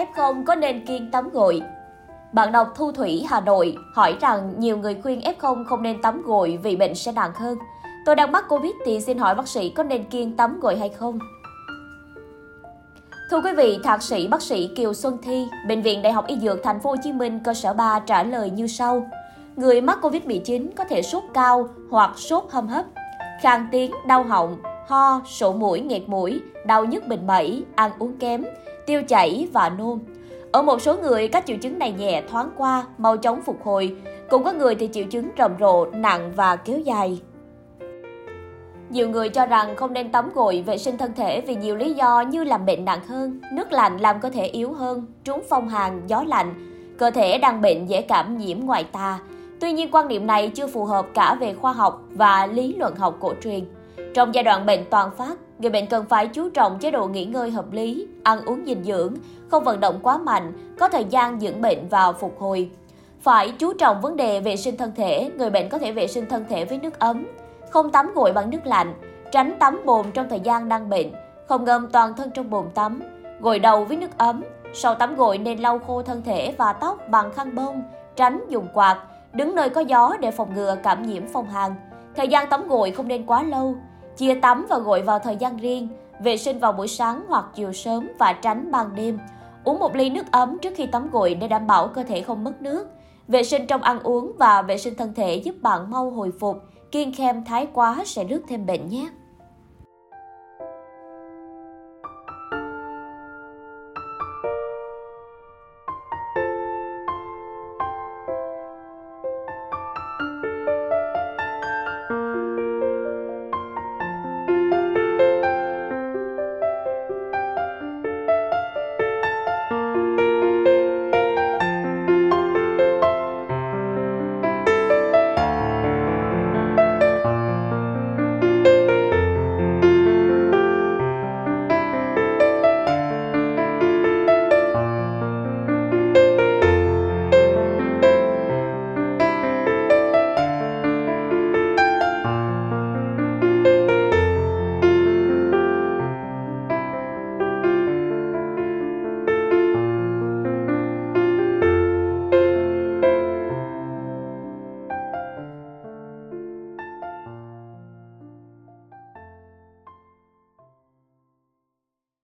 F0 có nên kiêng tắm gội? Bạn đọc Thu Thủy Hà Nội hỏi rằng nhiều người khuyên F0 không nên tắm gội vì bệnh sẽ nặng hơn. Tôi đang mắc Covid thì xin hỏi bác sĩ có nên kiêng tắm gội hay không? Thưa quý vị, thạc sĩ bác sĩ Kiều Xuân Thi, Bệnh viện Đại học Y Dược Thành phố Hồ Chí Minh cơ sở 3 trả lời như sau: Người mắc Covid-19 có thể sốt cao hoặc sốt hâm hấp, khang tiếng, đau họng, ho, sổ mũi, nghẹt mũi, đau nhức bình bẩy, ăn uống kém, tiêu chảy và nôn. Ở một số người, các triệu chứng này nhẹ thoáng qua, mau chóng phục hồi. Cũng có người thì triệu chứng rầm rộ, nặng và kéo dài. Nhiều người cho rằng không nên tắm gội vệ sinh thân thể vì nhiều lý do như làm bệnh nặng hơn, nước lạnh làm cơ thể yếu hơn, trúng phong hàn, gió lạnh, cơ thể đang bệnh dễ cảm nhiễm ngoại tà. Tuy nhiên quan niệm này chưa phù hợp cả về khoa học và lý luận học cổ truyền. Trong giai đoạn bệnh toàn phát, người bệnh cần phải chú trọng chế độ nghỉ ngơi hợp lý, ăn uống dinh dưỡng, không vận động quá mạnh, có thời gian dưỡng bệnh và phục hồi. Phải chú trọng vấn đề vệ sinh thân thể, người bệnh có thể vệ sinh thân thể với nước ấm, không tắm gội bằng nước lạnh, tránh tắm bồn trong thời gian đang bệnh, không ngâm toàn thân trong bồn tắm, gội đầu với nước ấm. Sau tắm gội nên lau khô thân thể và tóc bằng khăn bông, tránh dùng quạt, đứng nơi có gió để phòng ngừa cảm nhiễm phong hàn. Thời gian tắm gội không nên quá lâu, chia tắm và gội vào thời gian riêng, vệ sinh vào buổi sáng hoặc chiều sớm và tránh ban đêm. Uống một ly nước ấm trước khi tắm gội để đảm bảo cơ thể không mất nước. Vệ sinh trong ăn uống và vệ sinh thân thể giúp bạn mau hồi phục. Kiêng khem thái quá sẽ rước thêm bệnh nhé.